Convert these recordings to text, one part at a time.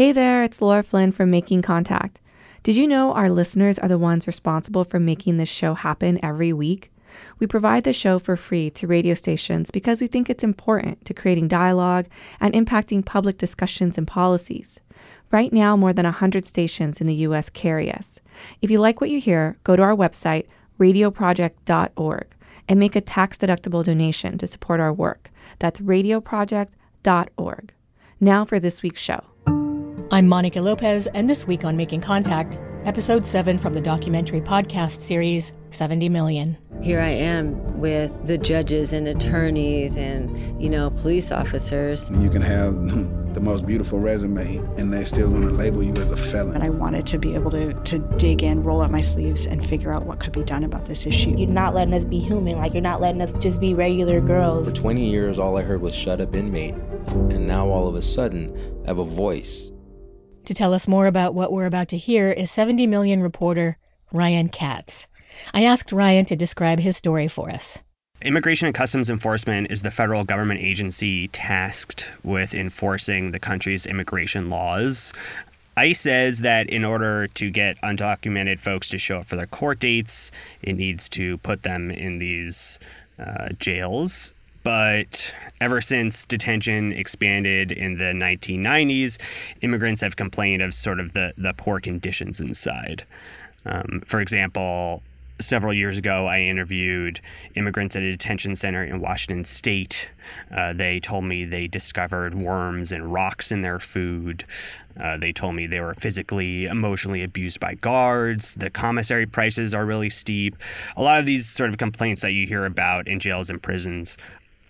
Hey there, it's Laura Flynn from Making Contact. Did you know our listeners are the ones responsible for making this show happen every week? We provide the show for free to radio stations because we think it's important to creating dialogue and impacting public discussions and policies. Right now, more than 100 stations in the U.S. carry us. If you like what you hear, go to our website, radioproject.org, and make a tax deductible donation to support our work. That's radioproject.org. Now for this week's show. I'm Monica Lopez, and this week on Making Contact, episode 7 from the documentary podcast series 70 Million. Here I am with the judges and attorneys and, you know, police officers. You can have the most beautiful resume and they're still going to label you as a felon. And I wanted to be able to, to dig in, roll up my sleeves, and figure out what could be done about this issue. You're not letting us be human. Like, you're not letting us just be regular girls. For 20 years, all I heard was shut up inmate. And now all of a sudden, I have a voice. To tell us more about what we're about to hear is 70 Million reporter Ryan Katz. I asked Ryan to describe his story for us. Immigration and Customs Enforcement is the federal government agency tasked with enforcing the country's immigration laws. ICE says that in order to get undocumented folks to show up for their court dates, it needs to put them in these uh, jails. But ever since detention expanded in the 1990s, immigrants have complained of sort of the, the poor conditions inside. Um, for example, several years ago, I interviewed immigrants at a detention center in Washington state. Uh, they told me they discovered worms and rocks in their food. Uh, they told me they were physically, emotionally abused by guards. The commissary prices are really steep. A lot of these sort of complaints that you hear about in jails and prisons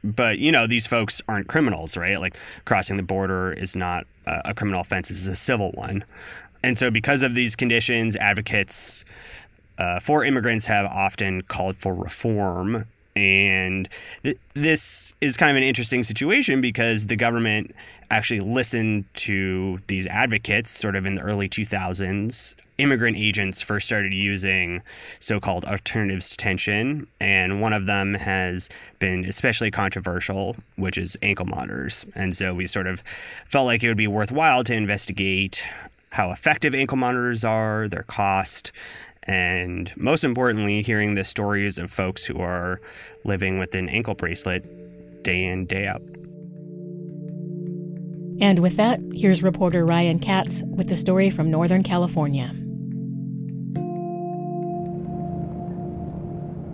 but you know these folks aren't criminals right? Like crossing the border is not a criminal offense it's a civil one. And so because of these conditions advocates uh, for immigrants have often called for reform. And th- this is kind of an interesting situation because the government actually listened to these advocates sort of in the early 2000s. Immigrant agents first started using so called alternatives to detention, and one of them has been especially controversial, which is ankle monitors. And so we sort of felt like it would be worthwhile to investigate how effective ankle monitors are, their cost, and most importantly, hearing the stories of folks who are living with an ankle bracelet day in, day out. And with that, here's reporter Ryan Katz with the story from Northern California.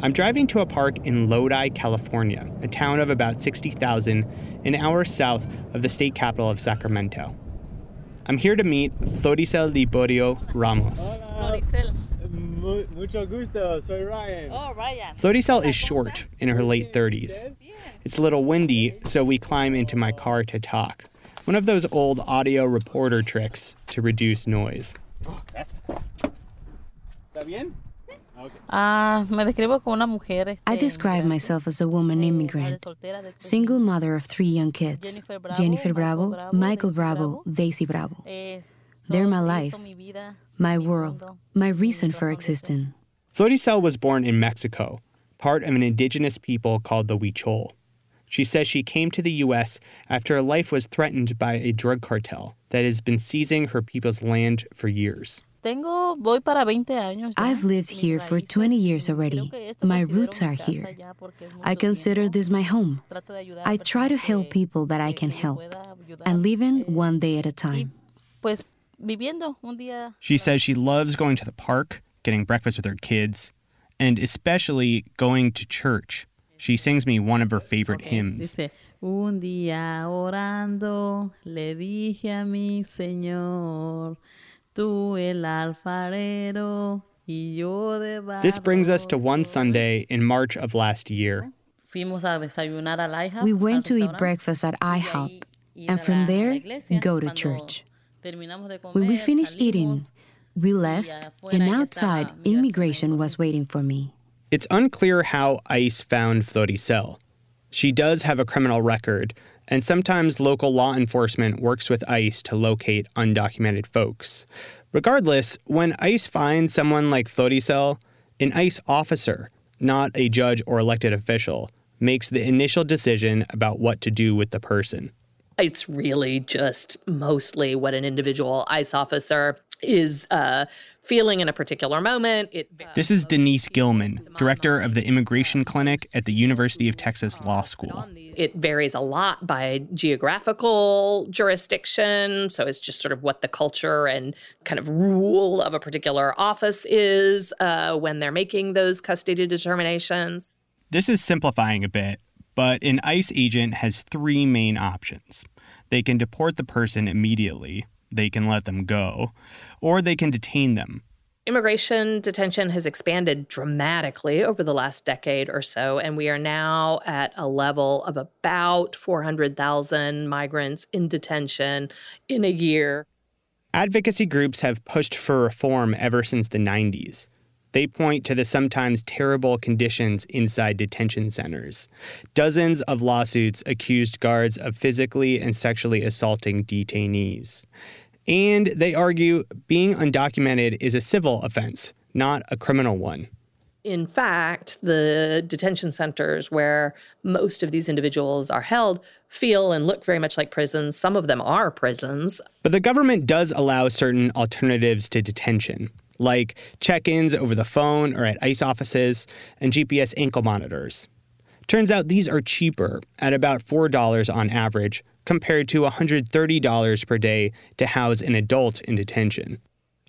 I'm driving to a park in Lodi, California, a town of about 60,000, an hour south of the state capital of Sacramento. I'm here to meet Floricel Liborio Ramos. Floricel. Mucho gusto, soy Ryan. Oh, Ryan. Floricel is short, in her late 30s. It's a little windy, so we climb into my car to talk. One of those old audio reporter tricks to reduce noise. Ah, I describe myself as a woman immigrant, single mother of three young kids. Jennifer Bravo, Michael Bravo, Daisy Bravo. Eh, They're my life, my world, my reason for existing. Floricel was born in Mexico, part of an indigenous people called the Huichol. She says she came to the U.S. after her life was threatened by a drug cartel that has been seizing her people's land for years. I've lived here for 20 years already. My roots are here. I consider this my home. I try to help people that I can help and living one day at a time. She says she loves going to the park, getting breakfast with her kids, and especially going to church. She sings me one of her favorite hymns. Un día orando le dije a mi Señor, tú el alfarero y yo de barro. This brings us to one Sunday in March of last year. Fuimos a desayunar al IHOP. We went to eat breakfast at IHOP and from there go to church. When we finished eating, we left, and outside, immigration was waiting for me. It's unclear how ICE found Floricel. She does have a criminal record, and sometimes local law enforcement works with ICE to locate undocumented folks. Regardless, when ICE finds someone like Floricel, an ICE officer, not a judge or elected official, makes the initial decision about what to do with the person. It's really just mostly what an individual ICE officer is uh, feeling in a particular moment. It, this is Denise Gilman, director of the Immigration Clinic at the University of Texas Law School. It varies a lot by geographical jurisdiction. So it's just sort of what the culture and kind of rule of a particular office is uh, when they're making those custody determinations. This is simplifying a bit, but an ICE agent has three main options. They can deport the person immediately, they can let them go, or they can detain them. Immigration detention has expanded dramatically over the last decade or so, and we are now at a level of about 400,000 migrants in detention in a year. Advocacy groups have pushed for reform ever since the 90s. They point to the sometimes terrible conditions inside detention centers. Dozens of lawsuits accused guards of physically and sexually assaulting detainees. And they argue being undocumented is a civil offense, not a criminal one. In fact, the detention centers where most of these individuals are held feel and look very much like prisons. Some of them are prisons. But the government does allow certain alternatives to detention, like check ins over the phone or at ICE offices and GPS ankle monitors. Turns out these are cheaper at about $4 on average compared to $130 per day to house an adult in detention.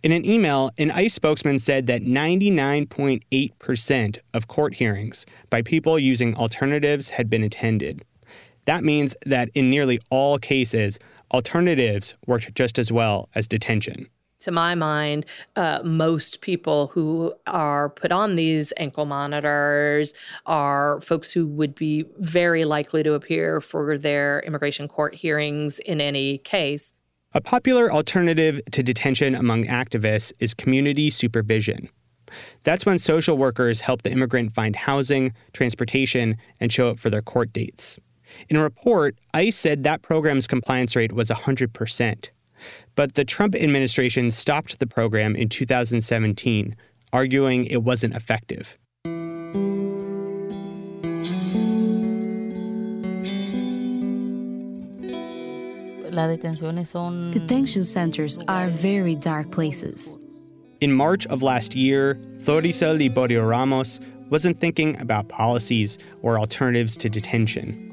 In an email, an ICE spokesman said that 99.8% of court hearings by people using alternatives had been attended. That means that in nearly all cases, alternatives worked just as well as detention to my mind, uh, most people who are put on these ankle monitors are folks who would be very likely to appear for their immigration court hearings in any case. A popular alternative to detention among activists is community supervision. That's when social workers help the immigrant find housing, transportation, and show up for their court dates. In a report, ICE said that program's compliance rate was 100%. But the Trump administration stopped the program in 2017, arguing it wasn't effective. Detention centers are very dark places. In March of last year, Floricel Liborio Ramos wasn't thinking about policies or alternatives to detention.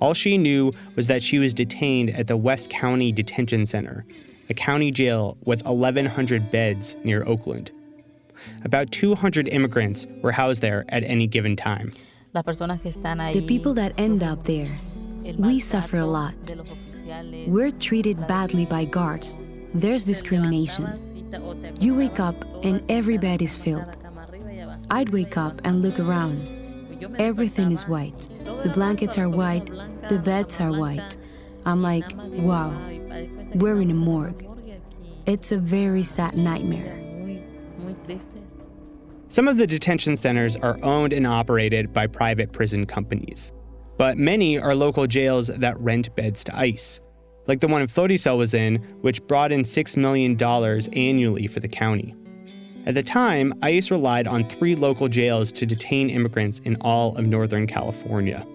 All she knew was that she was detained at the West County Detention Center, a county jail with 1,100 beds near Oakland. About 200 immigrants were housed there at any given time. The people that end up there, we suffer a lot. We're treated badly by guards. There's discrimination. You wake up and every bed is filled. I'd wake up and look around. Everything is white. The blankets are white. The beds are white. I'm like, wow, we're in a morgue. It's a very sad nightmare. Some of the detention centers are owned and operated by private prison companies, but many are local jails that rent beds to ICE, like the one in Floricel was in, which brought in $6 million annually for the county. At the time, ICE relied on three local jails to detain immigrants in all of Northern California.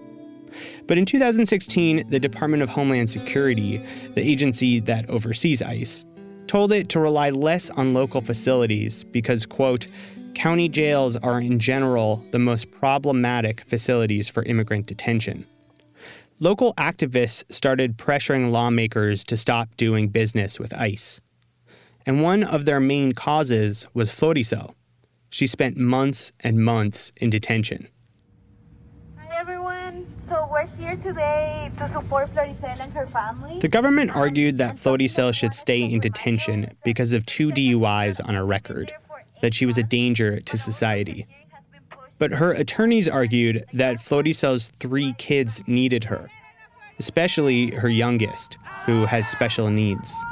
But in 2016, the Department of Homeland Security, the agency that oversees ICE, told it to rely less on local facilities because, quote, county jails are in general the most problematic facilities for immigrant detention. Local activists started pressuring lawmakers to stop doing business with ICE and one of their main causes was Floricel. She spent months and months in detention. Hi everyone. So we're here today to support Floricel and her family. The government argued that Floricel should stay in detention because of two DUIs on her record, that she was a danger to society. But her attorneys argued that Floricel's three kids needed her, especially her youngest, who has special needs.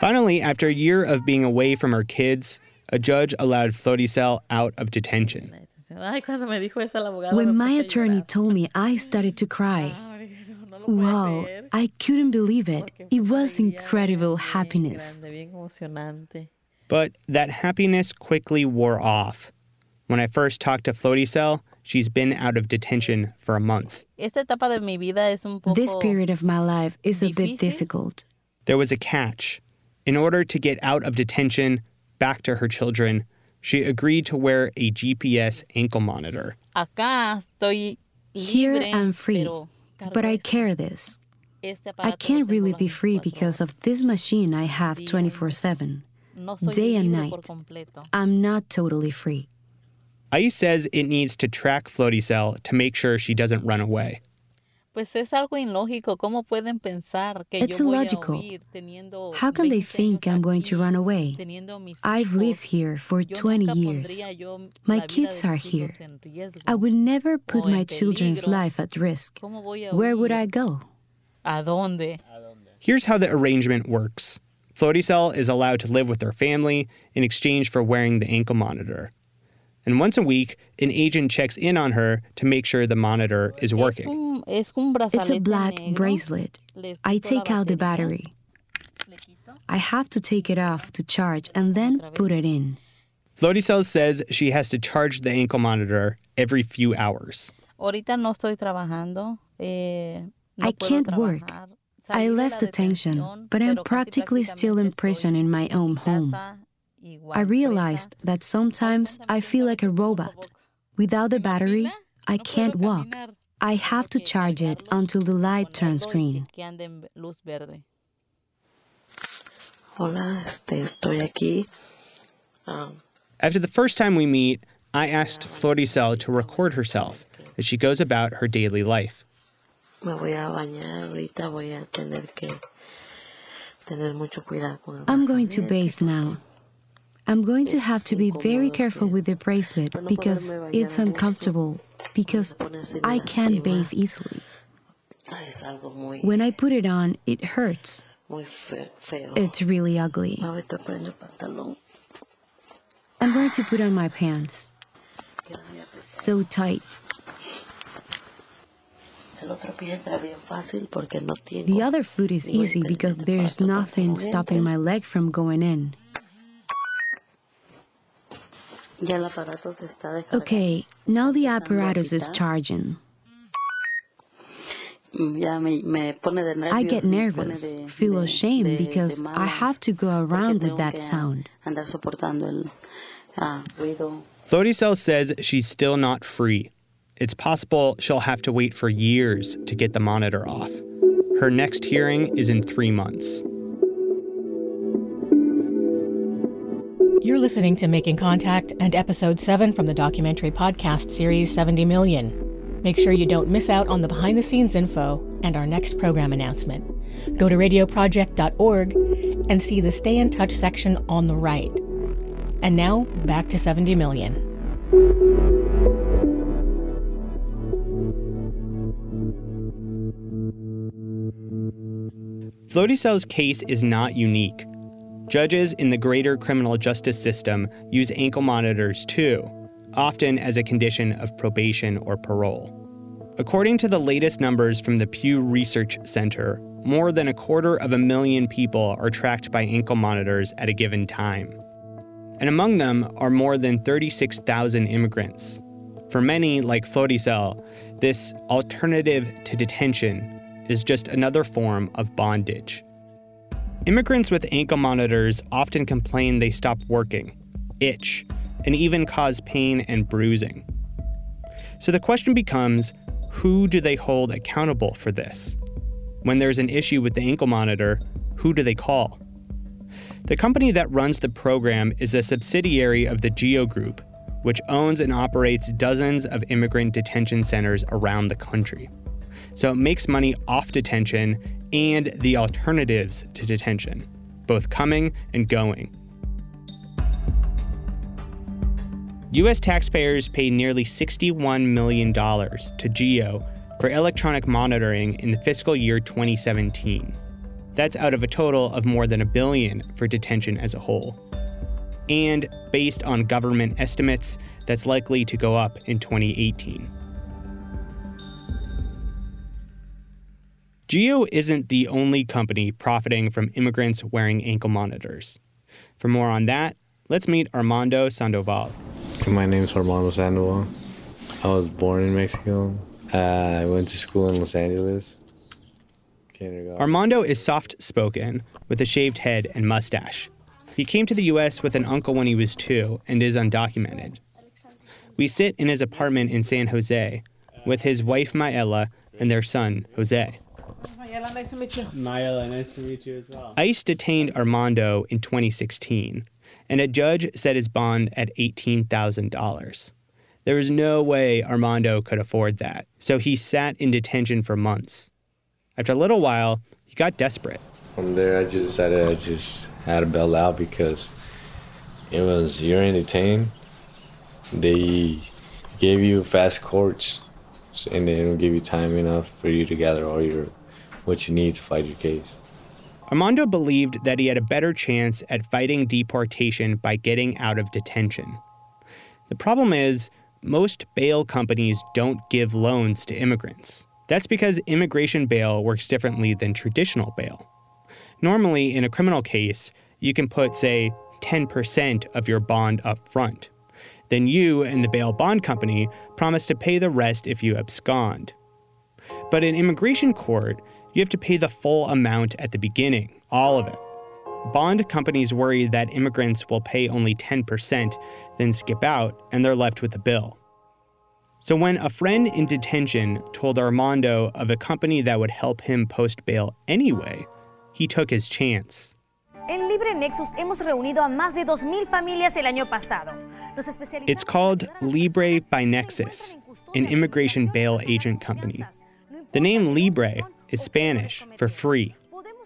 Finally, after a year of being away from her kids, a judge allowed Floricel out of detention. When my attorney told me, I started to cry. Wow, I couldn't believe it. It was incredible happiness. But that happiness quickly wore off. When I first talked to Floricel, she's been out of detention for a month. This period of my life is a bit difficult. There was a catch. In order to get out of detention, back to her children, she agreed to wear a GPS ankle monitor. Here I'm free, but I care this. I can't really be free because of this machine I have 24 7, day and night. I'm not totally free. ICE says it needs to track Floricel to make sure she doesn't run away. It's illogical. How can they think I'm going to run away? I've lived here for 20 years. My kids are here. I would never put my children's life at risk. Where would I go? Here's how the arrangement works Floricel is allowed to live with her family in exchange for wearing the ankle monitor. And once a week, an agent checks in on her to make sure the monitor is working. It's a black bracelet. I take out the battery. I have to take it off to charge and then put it in. Floricel says she has to charge the ankle monitor every few hours. I can't work. I left detention, but I'm practically still in prison in my own home. I realized that sometimes I feel like a robot. Without the battery, I can't walk. I have to charge it until the light turns green. After the first time we meet, I asked Floricel to record herself as she goes about her daily life. I'm going to bathe now. I'm going to have to be very careful with the bracelet because it's uncomfortable, because I can't bathe easily. When I put it on, it hurts. It's really ugly. I'm going to put on my pants. So tight. The other foot is easy because there's nothing stopping my leg from going in. Okay, now the apparatus is charging. I get nervous, feel ashamed because I have to go around with that sound. Floricel says she's still not free it's possible she'll have to wait for years to get the monitor off. Her next hearing is in three months. You're listening to Making Contact and Episode 7 from the documentary podcast series 70 Million. Make sure you don't miss out on the behind the scenes info and our next program announcement. Go to radioproject.org and see the Stay in Touch section on the right. And now, back to 70 Million. Floricel's case is not unique. Judges in the greater criminal justice system use ankle monitors too, often as a condition of probation or parole. According to the latest numbers from the Pew Research Center, more than a quarter of a million people are tracked by ankle monitors at a given time. And among them are more than 36,000 immigrants. For many, like Floricel, this alternative to detention is just another form of bondage. Immigrants with ankle monitors often complain they stop working, itch, and even cause pain and bruising. So the question becomes who do they hold accountable for this? When there's an issue with the ankle monitor, who do they call? The company that runs the program is a subsidiary of the GEO Group, which owns and operates dozens of immigrant detention centers around the country so it makes money off detention and the alternatives to detention, both coming and going. US taxpayers paid nearly $61 million to GEO for electronic monitoring in the fiscal year 2017. That's out of a total of more than a billion for detention as a whole. And based on government estimates, that's likely to go up in 2018. Geo isn't the only company profiting from immigrants wearing ankle monitors. For more on that, let's meet Armando Sandoval. My name is Armando Sandoval. I was born in Mexico. Uh, I went to school in Los Angeles. Armando is soft spoken, with a shaved head and mustache. He came to the US with an uncle when he was two and is undocumented. We sit in his apartment in San Jose with his wife Mayela and their son Jose. Mayela, nice to meet you. Mayela, nice to meet you as well. ICE detained Armando in 2016, and a judge set his bond at $18,000. There was no way Armando could afford that, so he sat in detention for months. After a little while, he got desperate. From there, I just decided I just had to bail out because it was you're in detained. They gave you fast courts, and they don't give you time enough for you to gather all your what you need to fight your case. Armando believed that he had a better chance at fighting deportation by getting out of detention. The problem is, most bail companies don't give loans to immigrants. That's because immigration bail works differently than traditional bail. Normally, in a criminal case, you can put, say, 10% of your bond up front. Then you and the bail bond company promise to pay the rest if you abscond. But in immigration court, you have to pay the full amount at the beginning, all of it. Bond companies worry that immigrants will pay only 10%, then skip out, and they're left with the bill. So when a friend in detention told Armando of a company that would help him post bail anyway, he took his chance. En Libre Nexus hemos reunido a más de 2.000 familias el año pasado. It's called Libre by Nexus, an immigration bail agent company. The name Libre is Spanish for free.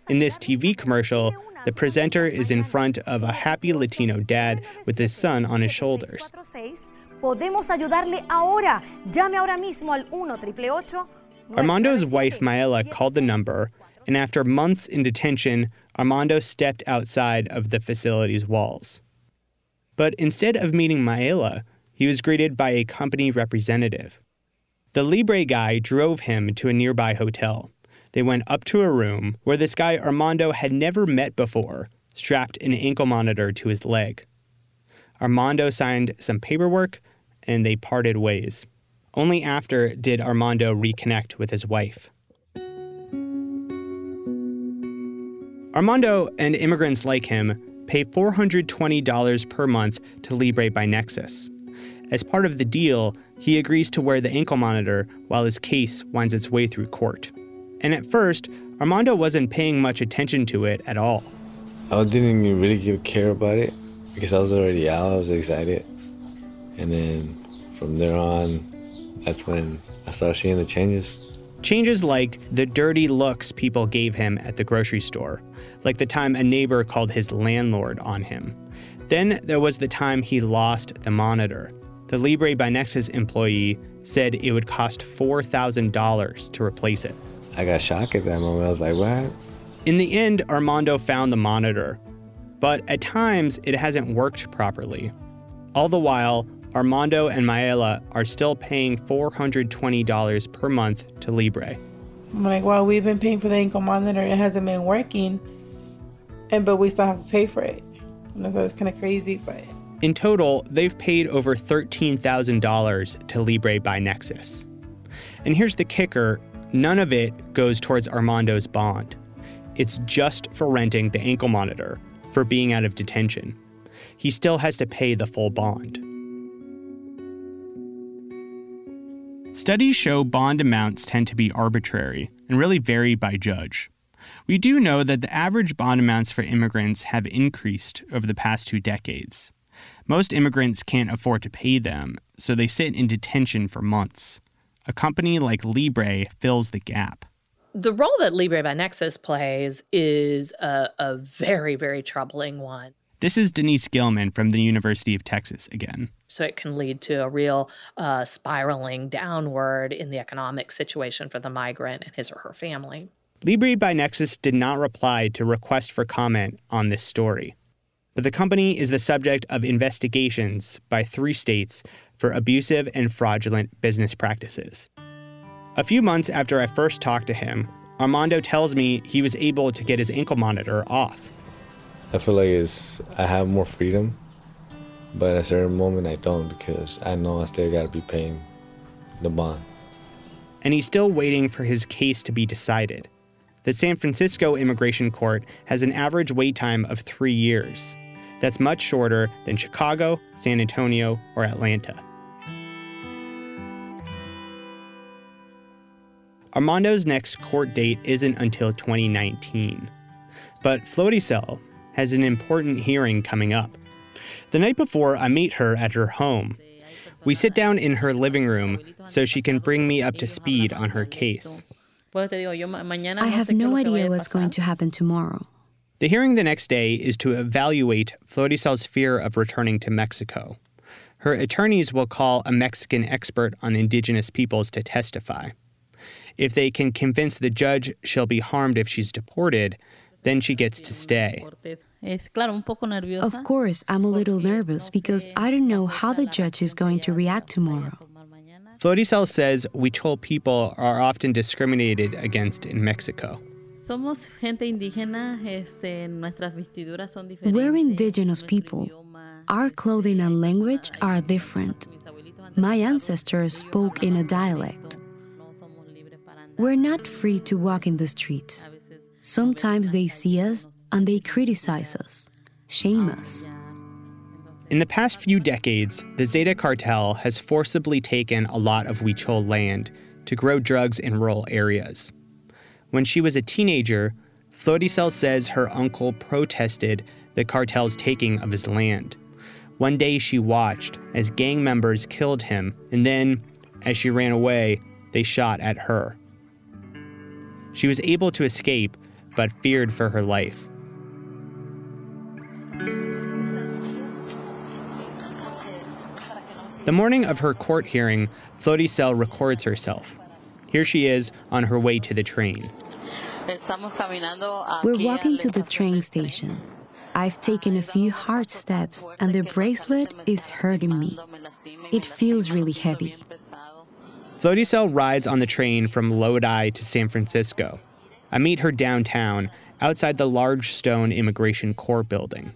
In this TV commercial, the presenter is in front of a happy Latino dad with his son on his shoulders. Podemos ayudarle ahora. Llame ahora mismo al 1 Armando's wife Mayela called the number, and after months in detention, Armando stepped outside of the facility's walls. But instead of meeting Mayela, he was greeted by a company representative. The Libre guy drove him to a nearby hotel. They went up to a room where this guy Armando had never met before strapped an ankle monitor to his leg. Armando signed some paperwork and they parted ways. Only after did Armando reconnect with his wife. Armando and immigrants like him pay $420 per month to Libre by Nexus. As part of the deal, he agrees to wear the ankle monitor while his case winds its way through court. And at first, Armando wasn't paying much attention to it at all. I didn't really give care about it because I was already out. I was excited, and then from there on, that's when I started seeing the changes. Changes like the dirty looks people gave him at the grocery store, like the time a neighbor called his landlord on him. Then there was the time he lost the monitor. The Libre by Nexus employee said it would cost $4,000 to replace it. I got shocked at that moment. I was like, what? In the end, Armando found the monitor, but at times it hasn't worked properly. All the while, Armando and Mayela are still paying $420 per month to Libre. I'm like, well, we've been paying for the ankle monitor, and it hasn't been working, and but we still have to pay for it. And so it's kind of crazy, but. In total, they've paid over $13,000 to Libre by Nexus. And here's the kicker none of it goes towards Armando's bond. It's just for renting the ankle monitor, for being out of detention. He still has to pay the full bond. Studies show bond amounts tend to be arbitrary and really vary by judge. We do know that the average bond amounts for immigrants have increased over the past two decades. Most immigrants can't afford to pay them, so they sit in detention for months. A company like Libre fills the gap. The role that Libre by Nexus plays is a, a very, very troubling one. This is Denise Gilman from the University of Texas again. So it can lead to a real uh, spiraling downward in the economic situation for the migrant and his or her family. Libre by Nexus did not reply to request for comment on this story. But the company is the subject of investigations by three states for abusive and fraudulent business practices. A few months after I first talked to him, Armando tells me he was able to get his ankle monitor off. I feel like it's I have more freedom, but at a certain moment I don't because I know I still gotta be paying the bond. And he's still waiting for his case to be decided. The San Francisco Immigration Court has an average wait time of three years. That's much shorter than Chicago, San Antonio, or Atlanta. Armando's next court date isn't until 2019. But Floricel has an important hearing coming up. The night before, I meet her at her home. We sit down in her living room so she can bring me up to speed on her case. I have no idea what's going to happen tomorrow. The hearing the next day is to evaluate Floricel's fear of returning to Mexico. Her attorneys will call a Mexican expert on indigenous peoples to testify. If they can convince the judge she'll be harmed if she's deported, then she gets to stay. Of course, I'm a little nervous because I don't know how the judge is going to react tomorrow. Floricel says Huichol people are often discriminated against in Mexico. We're indigenous people. Our clothing and language are different. My ancestors spoke in a dialect. We're not free to walk in the streets. Sometimes they see us and they criticize us, shame us. In the past few decades, the Zeta cartel has forcibly taken a lot of Huichol land to grow drugs in rural areas. When she was a teenager, Floricel says her uncle protested the cartel's taking of his land. One day she watched as gang members killed him, and then, as she ran away, they shot at her. She was able to escape, but feared for her life. The morning of her court hearing, Floricel records herself. Here she is on her way to the train. We're walking to the train station. I've taken a few hard steps and the bracelet is hurting me. It feels really heavy. Floricel rides on the train from Lodi to San Francisco. I meet her downtown, outside the large stone immigration court building.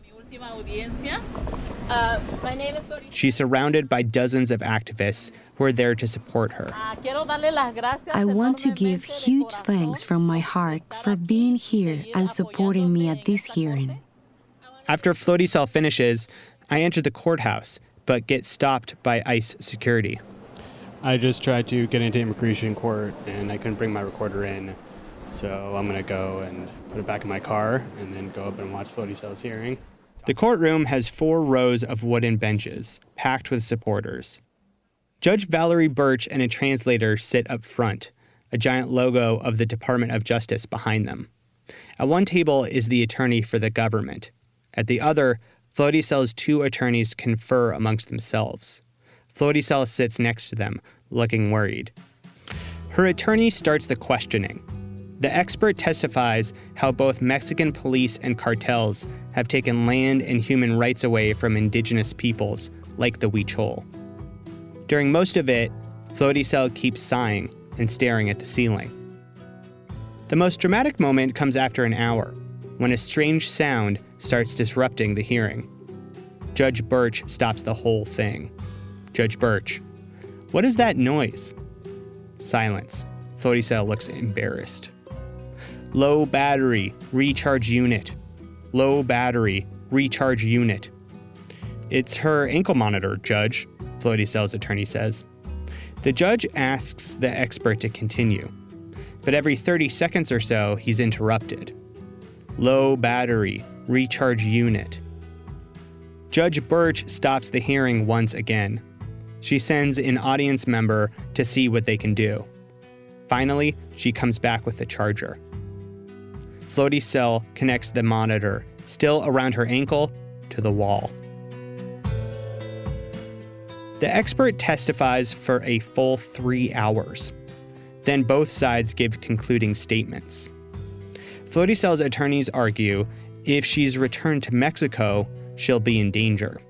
Uh, my name is She's surrounded by dozens of activists who are there to support her. I want to give huge thanks from my heart for being here and supporting me at this hearing. After Floricel finishes, I enter the courthouse, but get stopped by ICE security. I just tried to get into immigration court and I couldn't bring my recorder in. So I'm going to go and put it back in my car and then go up and watch Floricel's hearing. The courtroom has four rows of wooden benches, packed with supporters. Judge Valerie Burch and a translator sit up front, a giant logo of the Department of Justice behind them. At one table is the attorney for the government. At the other, Floricel's two attorneys confer amongst themselves. Floricel sits next to them, looking worried. Her attorney starts the questioning. The expert testifies how both Mexican police and cartels have taken land and human rights away from indigenous peoples, like the Huichol. During most of it, Floricel keeps sighing and staring at the ceiling. The most dramatic moment comes after an hour, when a strange sound starts disrupting the hearing. Judge Burch stops the whole thing. Judge Burch, what is that noise? Silence. Floricel looks embarrassed. Low battery, recharge unit. Low battery, recharge unit. It's her ankle monitor, Judge, Floricel's attorney says. The judge asks the expert to continue, but every 30 seconds or so, he's interrupted. Low battery, recharge unit. Judge Burch stops the hearing once again. She sends an audience member to see what they can do. Finally, she comes back with the charger. Floricel connects the monitor, still around her ankle, to the wall. The expert testifies for a full three hours. Then both sides give concluding statements. Floricel's attorneys argue if she's returned to Mexico, she'll be in danger.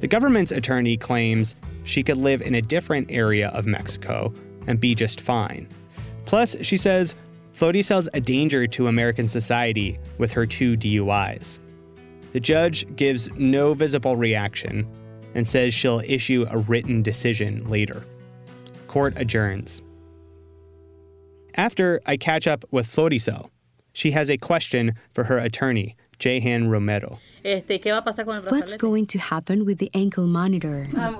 The government's attorney claims she could live in a different area of Mexico and be just fine. Plus, she says Floricel's a danger to American society with her two DUIs. The judge gives no visible reaction and says she'll issue a written decision later. court adjourns. After I catch up with Floricel, she has a question for her attorney, Jehan Romero. What's going to happen with the ankle monitor? Um,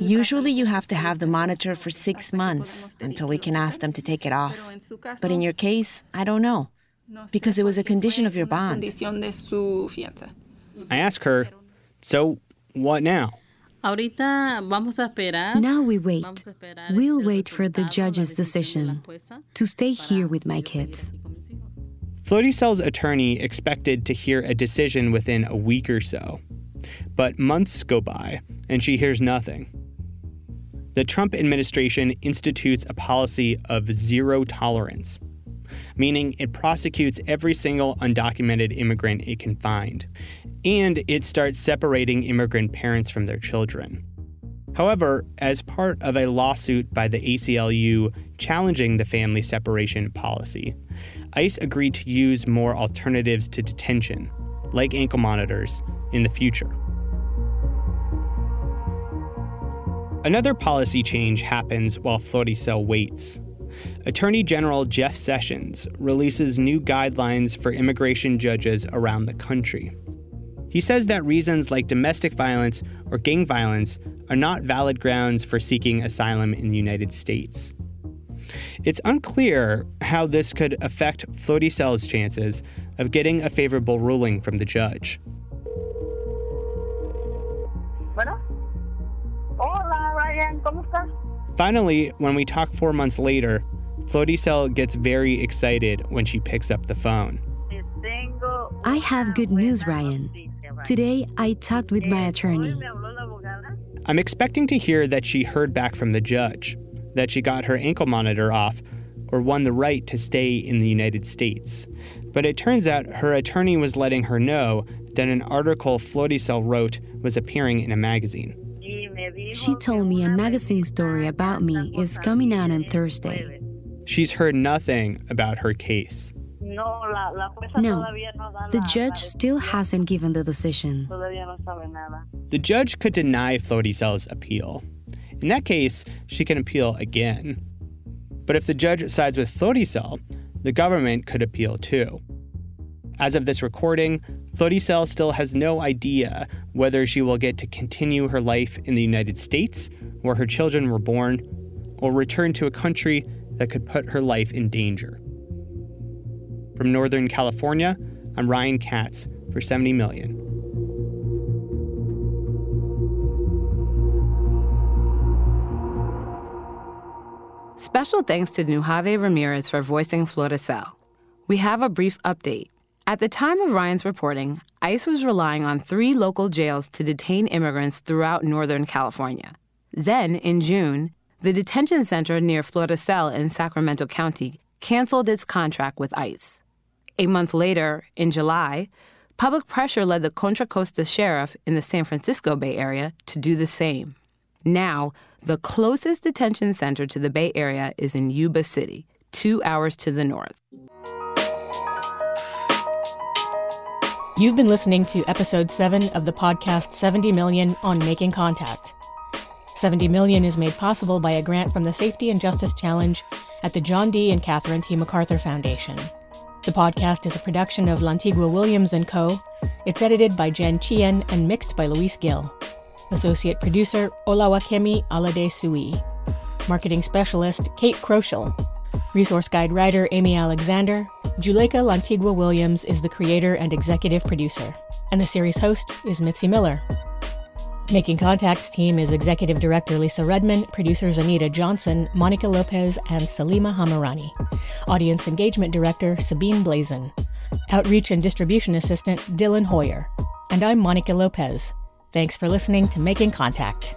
Usually, you have to have the monitor for six months until we can ask them to take it off. But in your case, I don't know, because it was a condition of your bond. I ask her, so what now? Now we wait. We'll wait for the judge's decision to stay here with my kids. Floricel's attorney expected to hear a decision within a week or so. But months go by, and she hears nothing. The Trump administration institutes a policy of zero tolerance, meaning it prosecutes every single undocumented immigrant it can find, and it starts separating immigrant parents from their children. However, as part of a lawsuit by the ACLU challenging the family separation policy, ICE agreed to use more alternatives to detention, like ankle monitors, in the future. Another policy change happens while Floricel waits. Attorney General Jeff Sessions releases new guidelines for immigration judges around the country. He says that reasons like domestic violence or gang violence are not valid grounds for seeking asylum in the United States. It's unclear how this could affect Floricel's chances of getting a favorable ruling from the judge. Bueno. Hola, Ryan, ¿cómo estás? Finally, when we talk four months later, Floricel gets very excited when she picks up the phone. I have good news, Ryan. Today, I talked with my eh, attorney. I'm expecting to hear that she heard back from the judge, that she got her ankle monitor off, or won the right to stay in the United States. But it turns out her attorney was letting her know that an article Floricel wrote was appearing in a magazine. She told me a magazine story about me is coming out on Thursday. She's heard nothing about her case. No, the judge still hasn't given the decision. The judge could deny Floricel's appeal. In that case, she can appeal again. But if the judge sides with Floricel, the government could appeal too. As of this recording, Floricel still has no idea whether she will get to continue her life in the United States, where her children were born, or return to a country that could put her life in danger. From Northern California, I'm Ryan Katz for 70 Million. Special thanks to Nuhave Ramirez for voicing Floricel. We have a brief update. At the time of Ryan's reporting, ICE was relying on three local jails to detain immigrants throughout Northern California. Then, in June, the detention center near Floricel in Sacramento County canceled its contract with ICE. A month later, in July, public pressure led the Contra Costa sheriff in the San Francisco Bay Area to do the same. Now, the closest detention center to the Bay Area is in Yuba City, two hours to the north. You've been listening to episode 7 of the podcast 70 Million on Making Contact. 70 Million is made possible by a grant from the Safety and Justice Challenge at the John D. and Catherine T. MacArthur Foundation. The podcast is a production of Lantigua Williams & Co. It's edited by Jen Chien and mixed by Luis Gill. Associate producer Olawakemi Alade Sui. Marketing specialist Kate Kroschel. Resource guide writer Amy Alexander. Juleyka Lantigua Williams is the creator and executive producer. And the series host is Mitzi Miller. Making Contact's team is Executive Director Lisa Rudman, producers Anita Johnson, Monica Lopez, and Salima Hamirani. Audience Engagement Director Sabine Blazin. Outreach and Distribution Assistant Dylan Hoyer. And I'm Monica Lopez. Thanks for listening to Making Contact.